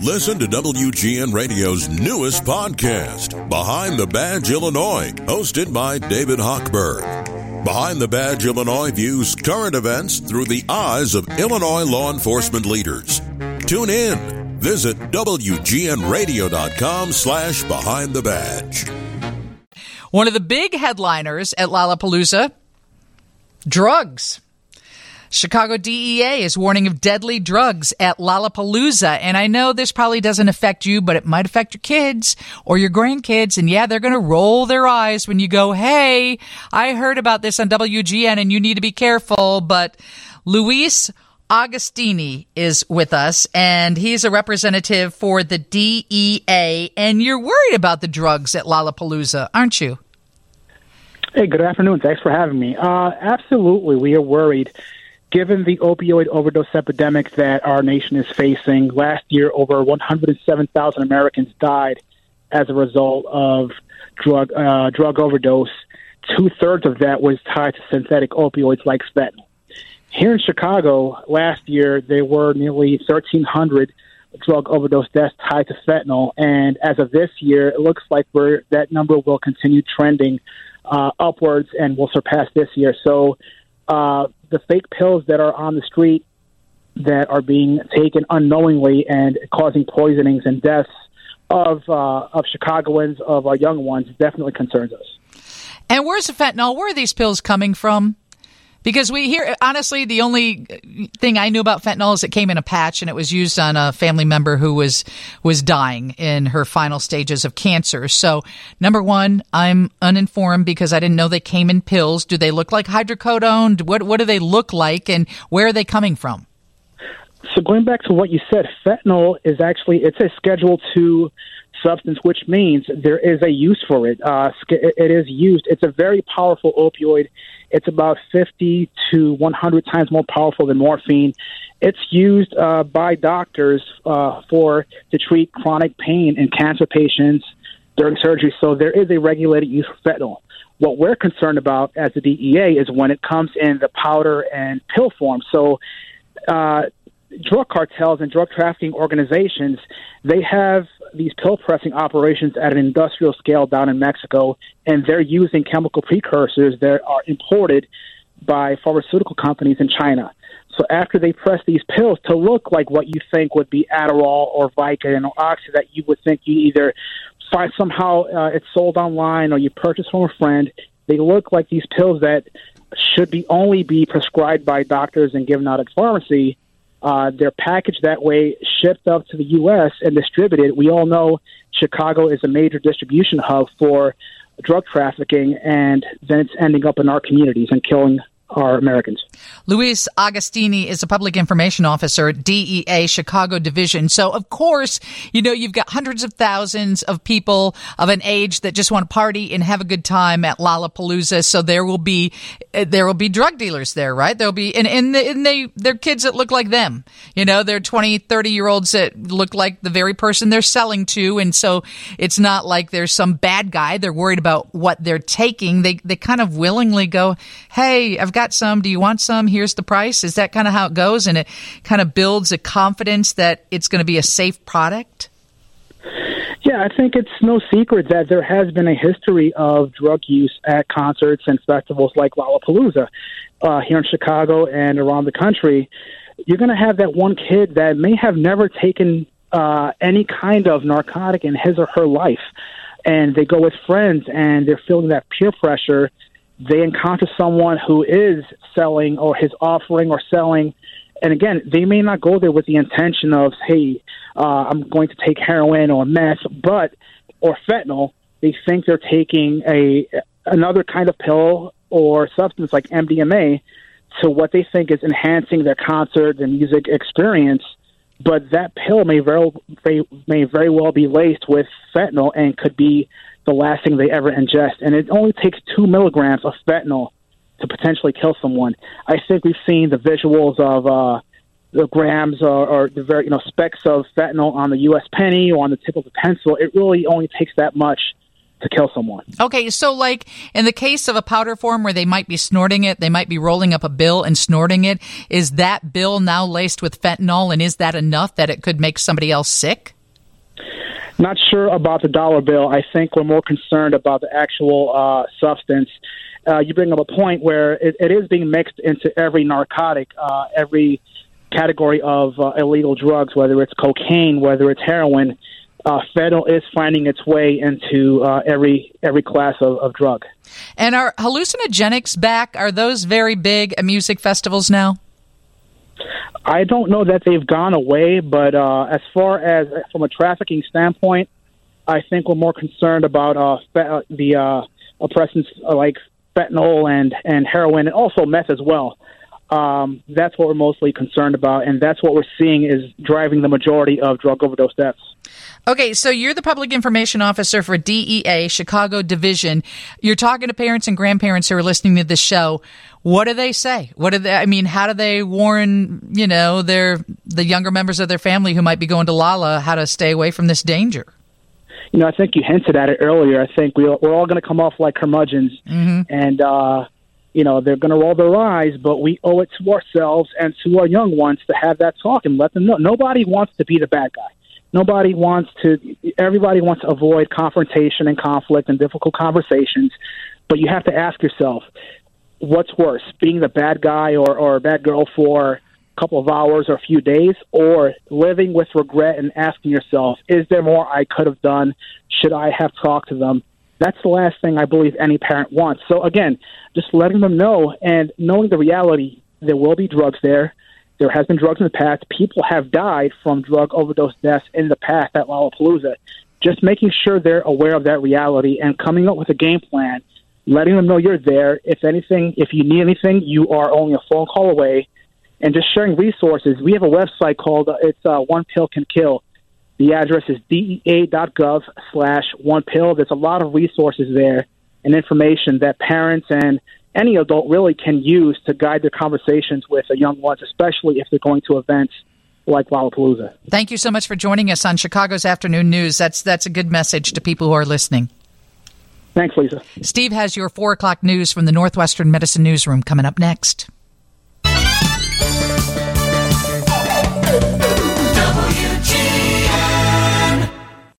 Listen to WGN Radio's newest podcast, Behind the Badge Illinois, hosted by David Hochberg. Behind the Badge Illinois views current events through the eyes of Illinois law enforcement leaders. Tune in. Visit WGNRadio.com slash Behind the Badge. One of the big headliners at Lollapalooza, drugs. Chicago DEA is warning of deadly drugs at Lollapalooza. And I know this probably doesn't affect you, but it might affect your kids or your grandkids. And yeah, they're going to roll their eyes when you go, Hey, I heard about this on WGN and you need to be careful. But Luis Agostini is with us and he's a representative for the DEA. And you're worried about the drugs at Lollapalooza, aren't you? Hey, good afternoon. Thanks for having me. Uh, absolutely. We are worried given the opioid overdose epidemic that our nation is facing, last year over 107,000 Americans died as a result of drug uh, drug overdose. Two thirds of that was tied to synthetic opioids like fentanyl. Here in Chicago, last year there were nearly 1,300 drug overdose deaths tied to fentanyl, and as of this year, it looks like we're, that number will continue trending uh, upwards and will surpass this year. So uh, the fake pills that are on the street that are being taken unknowingly and causing poisonings and deaths of uh, of Chicagoans, of our young ones, definitely concerns us. And where's the fentanyl? Where are these pills coming from? Because we hear, honestly, the only thing I knew about fentanyl is it came in a patch and it was used on a family member who was was dying in her final stages of cancer. So, number one, I'm uninformed because I didn't know they came in pills. Do they look like hydrocodone? What what do they look like, and where are they coming from? So, going back to what you said, fentanyl is actually it's a Schedule Two substance, which means there is a use for it. Uh, it is used. It's a very powerful opioid. It's about 50 to 100 times more powerful than morphine. It's used uh, by doctors uh, for to treat chronic pain in cancer patients during surgery. So there is a regulated use for fentanyl. What we're concerned about as the DEA is when it comes in the powder and pill form. So uh, drug cartels and drug trafficking organizations, they have these pill pressing operations at an industrial scale down in Mexico, and they're using chemical precursors that are imported by pharmaceutical companies in China. So after they press these pills to look like what you think would be Adderall or Vicodin or Oxy that you would think you either find somehow uh, it's sold online or you purchase from a friend, they look like these pills that should be only be prescribed by doctors and given out at pharmacy uh, they're packaged that way, shipped up to the U.S. and distributed. We all know Chicago is a major distribution hub for drug trafficking, and then it's ending up in our communities and killing our Americans. Luis Agostini is a public information officer at DEA Chicago Division. So, of course, you know, you've got hundreds of thousands of people of an age that just want to party and have a good time at Lollapalooza. So there will be, uh, there will be drug dealers there, right? There'll be, and, and, and they, they're kids that look like them. You know, they're 20, 30 year olds that look like the very person they're selling to. And so it's not like there's some bad guy. They're worried about what they're taking. They, they kind of willingly go, Hey, I've got got some. Do you want some? Here's the price. Is that kind of how it goes? And it kind of builds a confidence that it's going to be a safe product? Yeah, I think it's no secret that there has been a history of drug use at concerts and festivals like Lollapalooza uh, here in Chicago and around the country. You're going to have that one kid that may have never taken uh, any kind of narcotic in his or her life, and they go with friends and they're feeling that peer pressure they encounter someone who is selling or is offering or selling, and again, they may not go there with the intention of, hey, uh, I'm going to take heroin or meth, but or fentanyl. They think they're taking a another kind of pill or substance like MDMA to what they think is enhancing their concert and music experience. But that pill may very may very well be laced with fentanyl and could be the last thing they ever ingest. And it only takes two milligrams of fentanyl to potentially kill someone. I think we've seen the visuals of uh, the grams or, or the very you know specks of fentanyl on the U.S. penny or on the tip of a pencil. It really only takes that much to kill someone. Okay, so like in the case of a powder form where they might be snorting it, they might be rolling up a bill and snorting it. Is that bill now laced with fentanyl, and is that enough that it could make somebody else sick? Not sure about the dollar bill. I think we're more concerned about the actual uh, substance. Uh, you bring up a point where it, it is being mixed into every narcotic, uh, every category of uh, illegal drugs, whether it's cocaine, whether it's heroin. Uh, fentanyl is finding its way into uh, every every class of, of drug. And are hallucinogenics back? Are those very big at music festivals now? I don't know that they've gone away, but uh, as far as from a trafficking standpoint, I think we're more concerned about uh, fe- the uh, oppressants like fentanyl and and heroin, and also meth as well. Um, that's what we're mostly concerned about, and that's what we're seeing is driving the majority of drug overdose deaths. Okay, so you're the public information officer for DEA Chicago Division. You're talking to parents and grandparents who are listening to this show. What do they say? What do they? I mean, how do they warn you know their the younger members of their family who might be going to Lolla how to stay away from this danger? You know, I think you hinted at it earlier. I think we, we're all going to come off like curmudgeons, mm-hmm. and uh, you know they're going to roll their eyes, but we owe it to ourselves and to our young ones to have that talk and let them know. Nobody wants to be the bad guy. Nobody wants to. Everybody wants to avoid confrontation and conflict and difficult conversations, but you have to ask yourself, what's worse, being the bad guy or or a bad girl for a couple of hours or a few days, or living with regret and asking yourself, is there more I could have done? Should I have talked to them? That's the last thing I believe any parent wants. So again, just letting them know and knowing the reality, there will be drugs there. There has been drugs in the past. People have died from drug overdose deaths in the past at Lollapalooza. Just making sure they're aware of that reality and coming up with a game plan, letting them know you're there. If anything, if you need anything, you are only a phone call away. And just sharing resources. We have a website called uh, it's uh, One Pill Can Kill the address is dea.gov slash one pill. There's a lot of resources there and information that parents and any adult really can use to guide their conversations with the young ones, especially if they're going to events like Lollapalooza. Thank you so much for joining us on Chicago's Afternoon News. That's that's a good message to people who are listening. Thanks, Lisa. Steve has your four o'clock news from the Northwestern Medicine Newsroom coming up next.